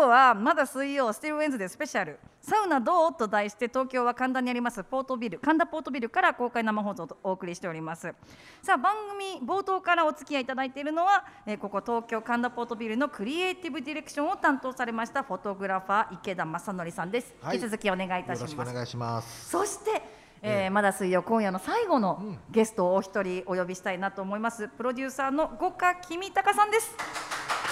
日はまだ水曜 Still Wednesday スペシャル。サウナ道と題して東京は神田にありますポートビル。神田ポートビルから公開生放送をお送りしております。さあ番組冒頭からお付き合いいただいているのは、えーここ東京神田ポートビルのクリエイティブディレクションを担当されましたフォトグラファー池田正則さんです、はい。引き続きお願いいたします。よろしくお願いします。そして、えーまだ水曜今夜の最後のゲストをお一人お呼びしたいなと思います。プロデューサーの五箇公貴さんです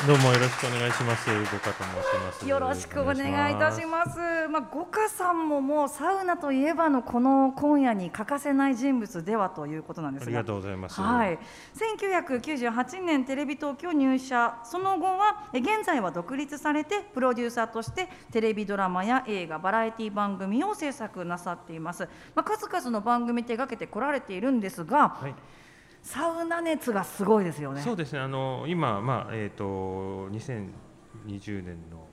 どうもよろしくお願いします。ごかと申します。よろしくお願いいたします。まあ、五花さんももうサウナといえばのこの今夜に欠かせない人物ではということなんですが。ありがとうございます。はい、1998年テレビ東京入社その後はえ現在は独立されてプロデューサーとしてテレビドラマや映画バラエティ番組を制作なさっています、まあ、数々の番組手掛けてこられているんですが、はいサウナ熱がすごいですよね。そうですね。あの今まあえっ、と2020年の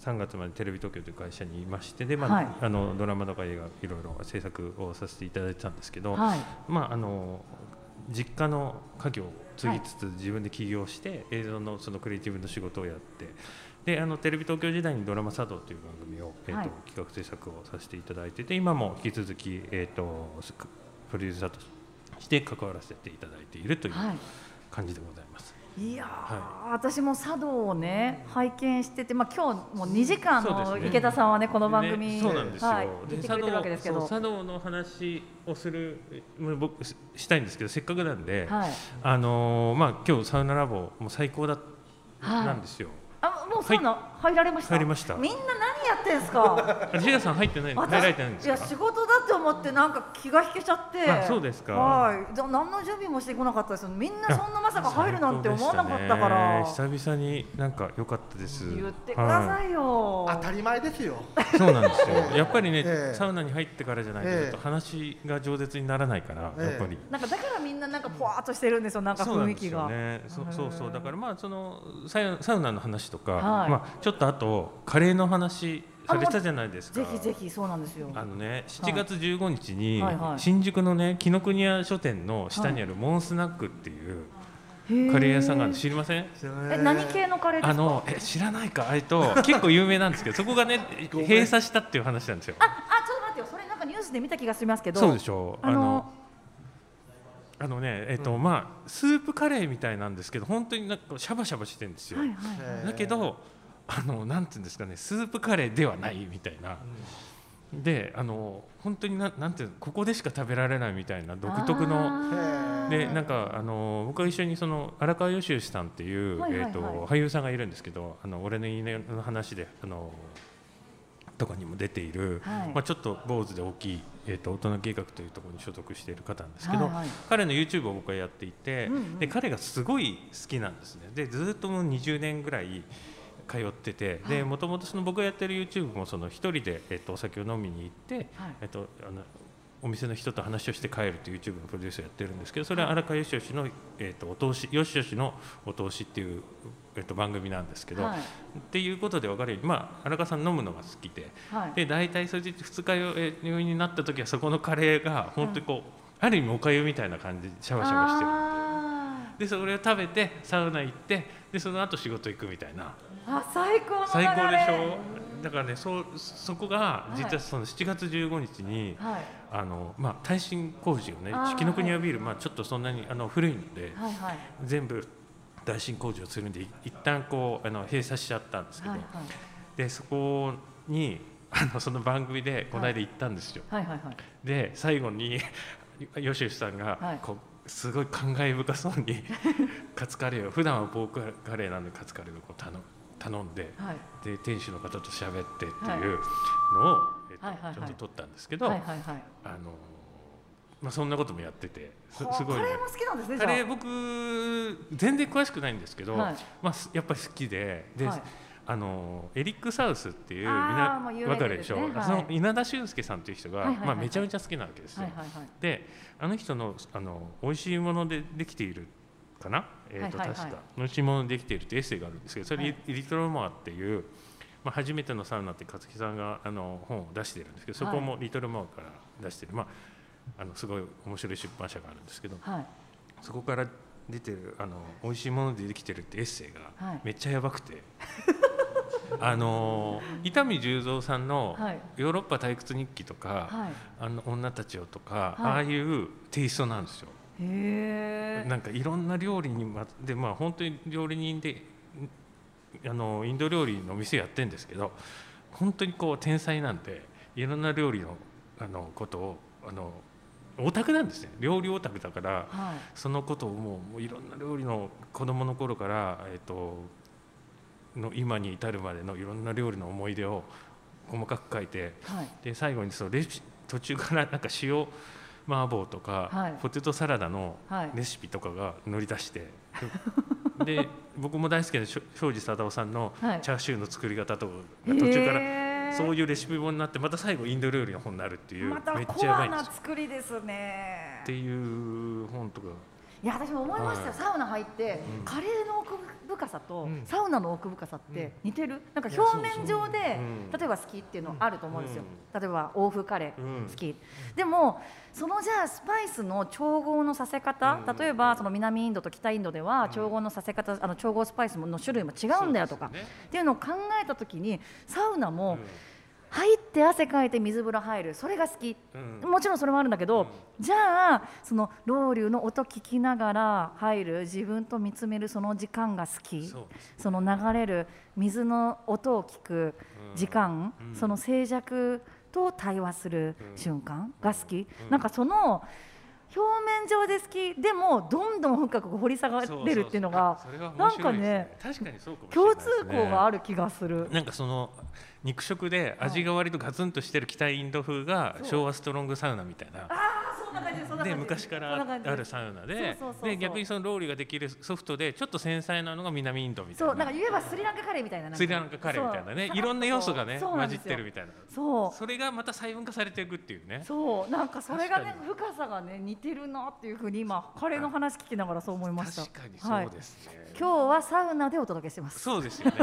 3月までテレビ東京という会社にいましてでまあ、はい。あのドラマとか映画いろいろ制作をさせていただいてたんですけど、はい。まああの実家の家業を継ぎつつ自分で起業して映像のそのクリエイティブの仕事をやってであのテレビ東京時代にドラマ茶道という番組を、えーとはい。企画制作をさせていただいてて今も引き続き、えー、とプロデューサーとして関わらせていただいているというはい。感じでございます。いやー、は私も茶道をね拝見してて、まあ、今日も2時間の池田さんはねこの番組、ねそうなんですよ、はい、でけですけど。茶道の話をするもう僕ししたいんですけどせっかくなんで、はい、あのーまあ今日サウナラボもう最高だ、はい。なんですよ。あもうサウナ入られました？入りました。みんな何やってんすか？あジガさん入ってない入られてないんですか？いや仕事だって思ってなんか気が引けちゃって。あそうですか。はい。じゃあ何の準備もしてこなかったですよ。みんなそんなまさか入るなんて思わなかったから。ね。久々になんか良かったです。言ってくださいよ、当たり前ですよ。はいそうなんですよ。やっぱりね、ええ。サウナに入ってからじゃないと、ええちょっと話が饒舌にならないから、ええ。やっぱり。なんかだからみんななんかぽわーっとしてるんですよなんかそうなんです雰囲気が、よね。そうそうそう。だからまあそのサウサウナの話とか、はい。まあちょっとあとカレーの話されたじゃないですか。ぜひぜひそうなんですよ。あのね、7月15日にはいはい。新宿のね紀ノ国屋書店の下にあるモンスナックっていうカレー屋さんがある。の知りません？え何系のカレーですか？あのえ知らないか。あれと結構有名なんですけどそこがね閉鎖したっていう話なんですよ。ああちょっと待ってよ。それなんかニュースで見た気がしますけど。そうでしょ。う。あのあのねえっ、と、まあスープカレーみたいなんですけど本当になんかシャバシャバしてるんですよ。はいはいえーだけどあのなんていうんですかねスープカレーではないみたいな。であの本当にななんていうのここでしか食べられないみたいな独特の。でなんかあの僕は一緒にその荒川よしよしさんっていう、はいはいはい。えー、と俳優さんがいるんですけど「あの俺のいいね」の話であのとかにも出ている、はい。まあ、ちょっと坊主で大きい、えー、と大人計画というところに所属している方なんですけど、はいはい。彼の YouTube を僕はやっていて、うんうん。で彼がすごい好きなんですね。でずっともう20年ぐらい通っててでもともとその僕がやってる YouTube もその一人で、えー、とお酒を飲みに行って、はい。えっと、あのお店の人と話をして帰るという YouTube のプロデュースをやってるんですけどそれは荒川よしよしの、えっと、お通しよしよしのお通しっていう、えっと、番組なんですけど、はい。っていうことで分かるように、まあ、荒川さん飲むのが好きではい。で大体それで二日酔いになった時はそこのカレーが本当にこう、ある意味おかゆみたいな感じでシャバシャバしてるあでそれを食べてサウナ行ってでその後仕事行くみたいな。ーあ最高最高でしょ？だからねそそこが実はその7月15日に、はい。あのまあ、耐震工事をね四季の国屋ビール、まあ、ちょっとそんなにあの古いので、はいはい。全部耐震工事をするんでい一旦こうあの閉鎖しちゃったんですけど、はいはい。でそこに あのその番組でこの間行ったんですよ。はいはいはい。で最後によしよしさんが、はい。こうすごい感慨深そうに カツカレーを普段はポークカレーなのにカツカレーをこう頼頼んで。はい。で店主の方と喋ってっていうはい。のを、えっとちょっと撮ったんですけど、あのまあ、そんなこともやっててすはあすごいね、カレーも好きなんですねカレー僕全然詳しくないんですけど、はい。まあ、すやっぱり好きでで、はい。あのエリック・サウスっていうみあーなもう有名わかるでしょ、はい。その稲田俊介さんっていう人が、まあ、めちゃめちゃ好きなわけですあよ。であの人のあの美味しいものでできているかな、えーと確か美味しい。ものでできているってエッセイがあるんですけどそれ、はい。リトルモアっていう、まあ、初めてのサウナって勝木さんがあの本を出してるんですけどそこもリトルモアから出してる、まあ、あのすごい面白い出版社があるんですけどはい。そこから出てるあの美味しいものでできてるってエッセイがはい。めっちゃやばくて、あの伊丹十三さんのはい。ヨーロッパ退屈日記とか、はい。あの女たちをとか、はい。ああいうテイストなんですよ。へえなんかいろんな料理にまでまあ本当に料理人でんあのインド料理の店やってるんですけど本当にこう天才なんでいろんな料理のあのことをあのオタクなんですね料理オタクだからはい。そのことをもうもういろんな料理の子供の頃から、えっとの今に至るまでのいろんな料理の思い出を細かく書いてはい。でで最後にそのレシ途中からなんか塩麻婆とか、はい。ポテトサラダのはい。レシピとかが乗り出して、でで僕も大好きな庄司貞夫さんのはい。チャーシューの作り方とかが途中かららそういうレシピ本になってまた最後インド料理の本になるっていうめっちゃやばいんですよ。作りですね。っていう本とかいや私も思いましたよ、はい。サウナ入って、うん。カレーの奥深さと、うん。サウナの奥深さってうん。似てる、なんかいや表面上で例えば好きっていうのあると思うんですよ、う例えば欧風カレーうん。好き、でもそのじゃあスパイスの調合のさせ方、うん。例えばその南インドと北インドではん。調合のさせ方、あの調合スパイスの種類も違うんだよとか、ね。っていうのを考えた時にサウナもうん入って汗かいて水風呂入る。それが好き。うん。もちろんそれもあるんだけど、じゃあそのロウリュの音聞きながら入る自分と見つめるその時間が好き。その流れる水の音を聞く時間、うん。その静寂と対話するうん。瞬間が好き、うん。なんかその表面上で好きでもどんどん深く掘り下がれるっていうのがなんかね確かにそう共通項がある気がする。なんかその肉食で味が割とガツンとしてる北インド風が昭和ストロングサウナみたいな。で昔からあるサウナでで逆にそのローリーができるソフトでちょっと繊細なのが南インドみたいな。そうなんか言えばスリランカカレーみたいなスリランカカレーみたいなね。いろんな要素がね混じってるみたいな。そう。それがまた細分化されていくっていうね。そう。なんかそれがね確深さがね似てるなっていうふうに今カレーの話聞きながらそう思いました。確かにそうですね、今日はサウナでお届けしてます。そうですよね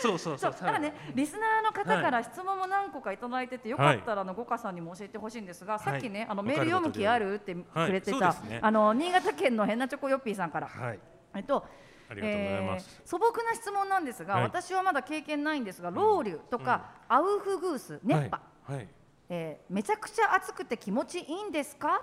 そうそうそそううだからねリスナーの方から質問も何個かいただいてて、よかったらあの五花さんにも教えてほしいんですが、さっきねあのわメール読む気あるってはい。くれてた、あの新潟県の変なチョコヨッピーさんから、はい。えっとえー素朴な質問なんですが、はい。私はまだ経験ないんですが、ロウリュとか、アウフグース熱波、はい、はい。えーめちゃくちゃ暑くて気持ちいいんですか、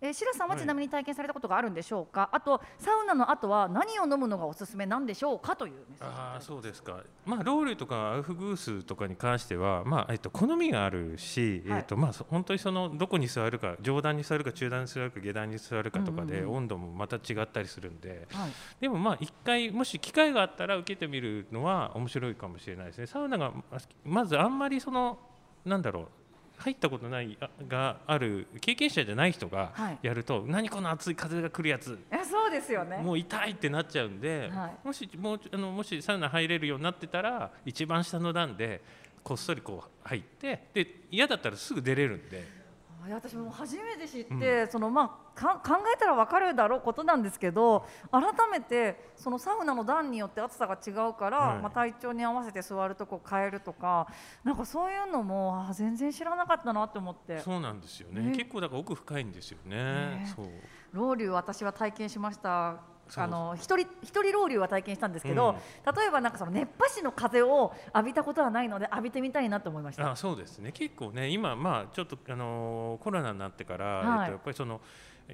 えー、白さんははい。ちなみに体験されたことがあるんでしょうか、あとサウナの後は何を飲むのがおすすめなんでしょうか？というメッセージああそうですか、まあ、ロールとかアウフグースとかに関しては、まあえっと、好みがあるし、はい。えっとまあ、そ本当にそのどこに座るか上段に座るか中段に座るか下段に座るかとかで、温度もまた違ったりするんで。はい。でもまあ一回もし機会があったら受けてみるのは面白いかもしれないですね。サウナがままずあんまりそのなんだろう入ったことないあがある経験者じゃない人がはい。やると、何この熱い風が来るやつ。えそうですよね。もう痛いってなっちゃうんで、はい。もしもうあのもしサウナ入れるようになってたら一番下の段でこっそりこう入ってで嫌だったらすぐ出れるんで私も初めて知って、そのまあか考えたら分かるだろうことなんですけど改めてそのサウナの段によって暑さが違うから、はい。まあ、体調に合わせて座るとこ変えるとかなんかそういうのもあ全然知らなかったなって思って。そうなんですよね。ね。結構だから奥深いんですよね。ねそう。ロウリュ私は体験しましたあの一人一人ロウリュは体験したんですけど、例えばなんかその熱波師の風を浴びたことはないので浴びてみたいなと思いました。あそうですね。結構ね今まあちょっとあのーコロナになってから、はいえっと、やっぱりその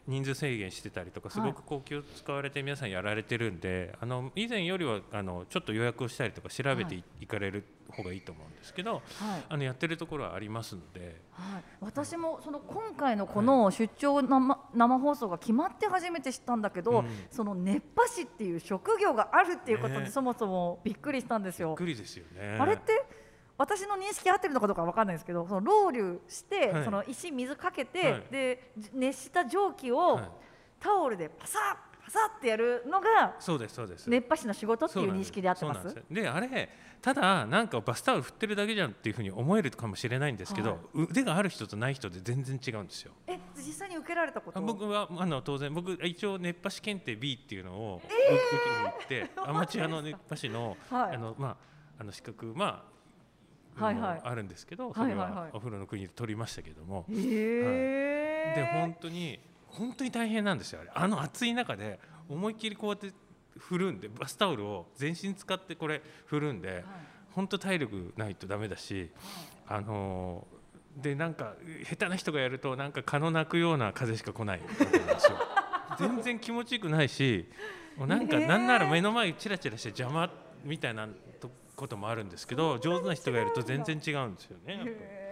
人数制限してたりとかすごくこう気を使われて皆さんやられてるんで、あの以前よりはあのちょっと予約をしたりとか調べてい,、はいかれる方がいいと思うんですけどはいあのやってるところはありますので。はい、私もその今回のこの出張生,、生放送が決まって初めて知ったんだけど、うんその熱波師っていう職業があるっていうことにねそもそもびっくりしたんですよ。びっくりですよね。あれって私の認識合ってるのかどうかわかんないですけどそのロウリュして、はい。その石水かけて、はい。で熱した蒸気をはい。タオルでパサッパサッってやるのがそうですそうです。熱波師の仕事っていう認識で合ってます？ですであれただなんかバスタオル振ってるだけじゃんっていうふうに思えるかもしれないんですけど、は腕がある人とない人で全然違うんですよ。え実際に受けられたこと？あ僕はあの当然僕一応熱波師検定 B っていうのを受けに行って、アマチュアの熱波師の、はい。あのまああの資格まあ、あるんですけど、はいそれはい。はいはお風呂の国で取りましたけども、へでえ本当に本当に大変なんですよあれ。あの暑い中で思いっきりこうやって振るんでバスタオルを全身使ってこれ振るんで、本当体力ないとダメだし、あのでなんか下手な人がやるとなんか蚊の鳴くような風しか来ないわけなんですよ。全然気持ちよくないしもうなんかなんなら目の前チラチラして邪魔みたいなとこともあるんですけど上手な人がやると全然違うんですよね。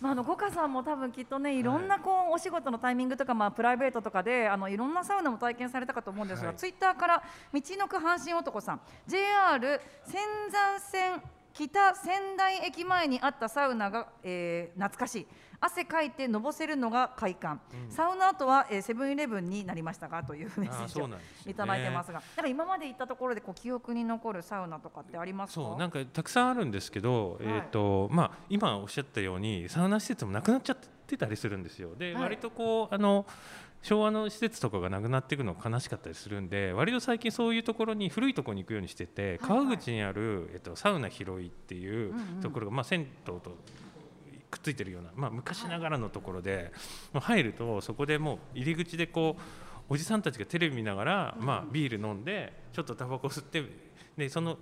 まあ、あの五花さんも多分きっとねい。ろんなこうお仕事のタイミングとか、まあ、プライベートとかであのいろんなサウナも体験されたかと思うんですが、はい。ツイッターから道のく阪神男さん。JR 仙山線北仙台駅前にあったサウナが、えー懐かしい汗かいてのぼせるのが快感、サウナ後はえーセブンイレブンになりましたがというメッセージをいただいてますが、なんか今まで行ったところでこう記憶に残るサウナとかってありますか？そうなんかたくさんあるんですけど、えーとまあ、今おっしゃったようにサウナ施設もなくなっちゃってたりするんですよ。で、はい。割とこうあの昭和の施設とかがなくなっていくの悲しかったりするんで割と最近そういうところに古いところに行くようにしてて、はいはい。川口にある、えっと、サウナ広いっていううんうん。ところが、まあ、銭湯とくっついてるような、まあ、昔ながらのところで、まあ入るとそこでもう入り口でこうおじさんたちがテレビ見ながら、まあ、ビール飲んでちょっとタバコ吸ってでその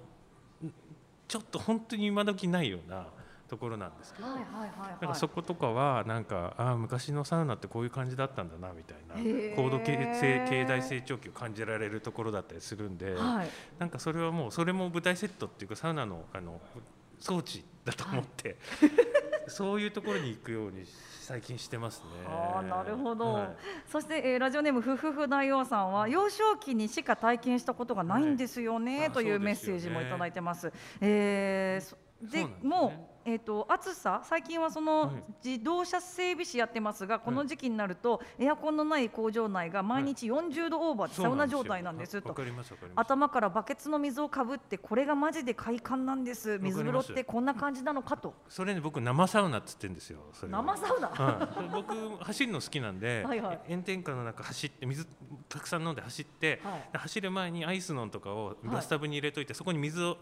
ちょっと本当に今時ないようなところなんですけど、はいはいはいはい。だからそことかはなんかああ昔のサウナってこういう感じだったんだなみたいな高度経済経済成長期を感じられるところだったりするんで、はい。なんかそれはもうそれも舞台セットっていうかサウナのあの装置だと思って、そういうところに行くように最近してますね。あーなるほど、はい。そして、えーラジオネームふふふ大王さんは幼少期にしか体験したことがないんですよね、はい。あというメッセージもいただいてます。えーそでね。もうえー、と暑さ最近はその、はい。自動車整備士やってますがこの時期になると、エアコンのない工場内が毎日40度オーバーでサウナ状態なんですと。頭からバケツの水をかぶってこれがマジで快感なんです。水風呂ってこんな感じなのかと。それね僕生サウナっつってんですよ。生サウナ、はい、僕走るの好きなんで はいはい。炎天下の中走って水たくさん飲んで走って、はい。走る前にアイスノンとかをいバスタブに入れといて、そこに水を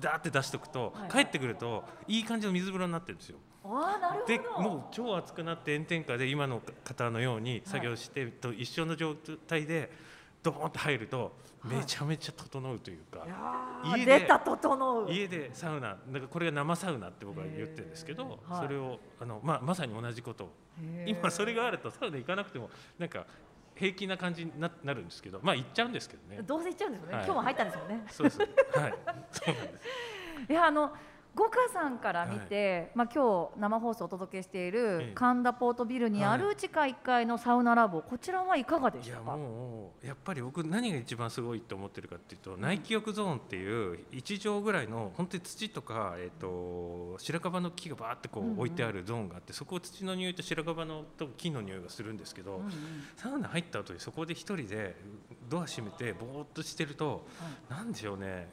ダーって出しておくと、はい帰ってくるといい感じの水風呂になってるんですよ。ああなるほど。でもう超暑くなって炎天下で今の方のように作業して、と一緒の状態でドーンって入るとめちゃめちゃ整うというか。いやー家で出た整う。家でサウナだからこれが生サウナって僕は言ってるんですけど、はい。それをあの、まあ、まさに同じこと今それがあるとサウナ行かなくてもなんか平気な感じにななるんですけどまあ行っちゃうんですけどね。どうせ行っちゃうんですよね、はい。今日も入ったんですよね。そうですはい。そうなんです。いやあの五花さんから見て、まあ今日生放送をお届けしているええ。神田ポートビルにある地下1階のサウナラボ、こちらはいかがでした？かもうやっぱり僕何が一番すごいと思ってるかっていうと内気浴ゾーンっていう1畳ぐらいの本当に土とか、えー、と白樺の木がバーってこう置いてあるゾーンがあって、そこを土の匂いと白樺のと木の匂いがするんですけど、サウナ入った後にそこで一人でドア閉めてぼーっとしてると、なんでしょうね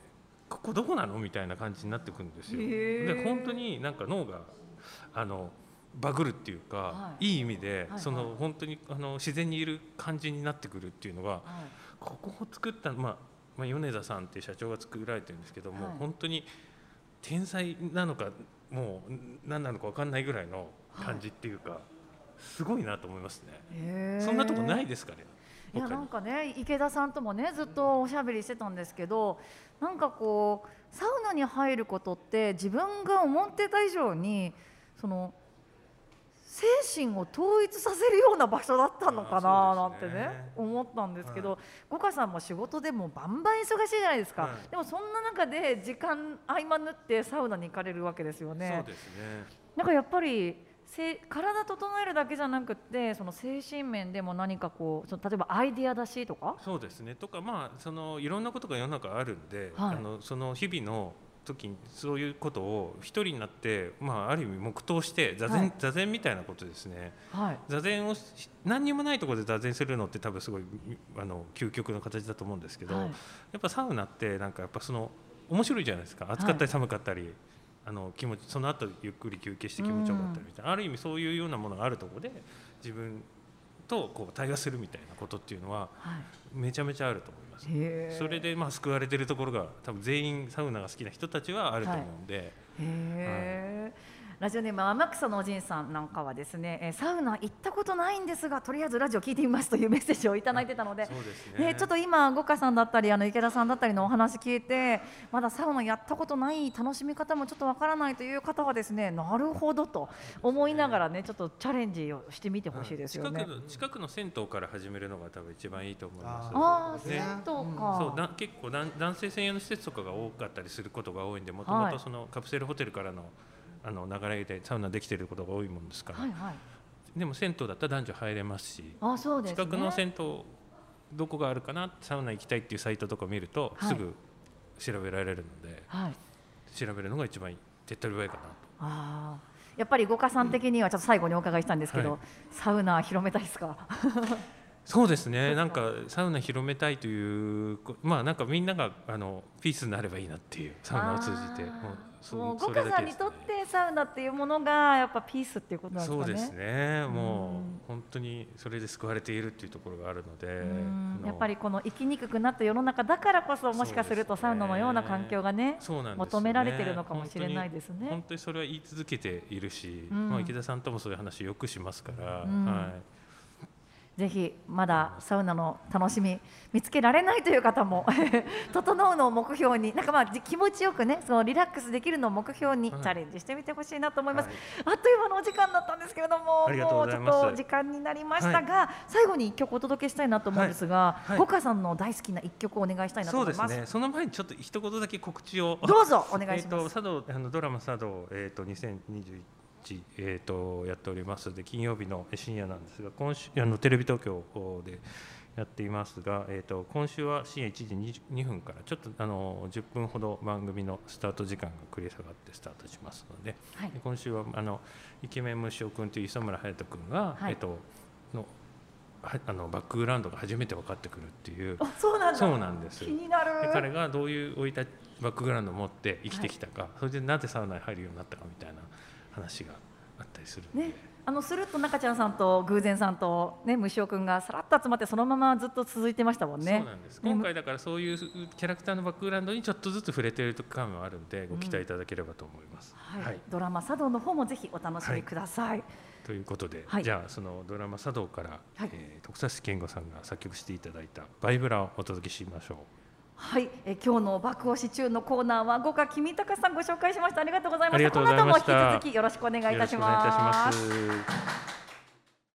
ここどこなの？みたいな感じになってくるんですよ。で本当になんか脳があのバグるっていうか、はい。い、い意味で、はいその本当にあの自然にいる感じになってくるっていうのがはい。ここを作った、まあまあ、米田さんっていう社長が作られてるんですけども、はい。本当に天才なのかもう何なのか分かんないぐらいの感じっていうか、すごいなと思いますね。そんなとこないですかね？いやなんかね池田さんともねずっとおしゃべりしてたんですけどなんかこうサウナに入ることって自分が思ってた以上にその精神を統一させるような場所だったのかななんてねね思ったんですけどは五花さんも仕事でもバンバン忙しいじゃないですか、はい。でもそんな中で時間合間縫ってサウナに行かれるわけですよね。そうですね。なんかやっぱりせ体整えるだけじゃなくってその精神面でも何かこうその例えばアイデア出しとか？そうですね。とかまあそのいろんなことが世の中あるんで、はい。あのその日々の時にそういうことを一人になって、まあ、ある意味黙祷して座禅,、はい。座禅みたいなことですね。はい。座禅をし何にもないところで座禅するのって多分すごいあの究極の形だと思うんですけど、はい。やっぱサウナってなんかやっぱその面白いじゃないですか。暑かったり寒かったり、あの気持ちその後ゆっくり休憩して気持ちよかったりみたいな、ある意味そういうようなものがあるところで自分とこう対話するみたいなことっていうのははい。めちゃめちゃあると思います。へーそれでまあ救われてるところが多分全員サウナが好きな人たちはあると思うんで、へーラジオネーム天草のおじいさんなんかはですね、えーサウナ行ったことないんですがとりあえずラジオ聞いてみますというメッセージをいただいてたのでそうですねね、ちょっと今、五花さんだったりあの池田さんだったりのお話聞いてまだサウナやったことない楽しみ方もちょっとわからないという方はですねなるほどと思いながらねちょっとチャレンジをしてみてほしいですよね近く。の近くの銭湯から始めるのが多分一番いいと思います。ああ、ね銭湯か。そうだ結構男男性専用の施設とかが多かったりすることが多いんでもともはいとそのカプセルホテルからのあの流れでサウナできてることが多いもんですから、はいはい。でも銭湯だったら男女入れますしあ、そうですね。近くの銭湯どこがあるかなサウナ行きたいっていうサイトとか見ると、はいすぐ調べられるのではい。調べるのが一番手っ取り早いかなと。ああ。やっぱり五花さん的にはちょっと最後にお伺いしたんですけど、はいサウナ広めたいですか？そうですね。なんかサウナ広めたいというこまあなんかみんながあのピースになればいいなっていうサウナを通じて。もう五花さんにとってサウナっていうものがやっぱピースっていうことなんですかね。そうですね。もう本当にそれで救われているっていうところがあるのでやっぱりこの生きにくくなった世の中だからこそもしかするとサウナのような環境がねね。求められてるのかもしれないですね。本当にそれは言い続けているし、うん。まあ、池田さんともそういう話よくしますから、うん。はい、ぜひまだサウナの楽しみ見つけられないという方も 整うのを目標になんかまあじ気持ちよくねそのリラックスできるのを目標にチはいャレンジしてみてほしいなと思います、はい。あっという間のお時間だったんですけれどももうちょっと時間になりましたが、最後に一曲お届けしたいなと思うんですが、はい。はい。さんの大好きな一曲をお願いしたいなと思います。ですね。その前にちょっと一言だけ告知を。どうぞお願いしえーとます、茶道あのドラマ茶道えっ、と2021えー、とやっております。で金曜日の深夜なんですが今週あのテレビ東京でやっていますが、えー、と今週は深夜1時2分からちょっとあの10分ほど番組のスタート時間が繰り下がってスタートしますので、はい。で今週はあのイケメン虫尾君という磯村勇斗君が、はい。えっ、とのはあのバックグラウンドが初めて分かってくるっていう。あそうなんだ。そうなんです。気になる。で彼がどういう生い立ちバックグラウンドを持って生きてきたか、それでなぜサウナに入るようになったかみたいな話があったりするんで、ね、あのするっと中ちゃんさんと偶然さんとね虫尾くんがさらっと集まってそのままずっと続いてましたもんね。そうなんですね今回だからそういうキャラクターのバックグラウンドにちょっとずつ触れている感もあるんでご期待いただければと思います。はいはいドラマ茶道の方もぜひお楽しみください。ということで、はいじゃあそのドラマ「茶道」から、はいえー徳佐健吾さんが作曲していただいた「バイブラ」をお届けしましょう。はい、え今日の爆押し中のコーナーは五花君高さんご紹介しました。ありがとうございました。この後も引き続きよろしくお願いいたします。よろしくお願いいたします。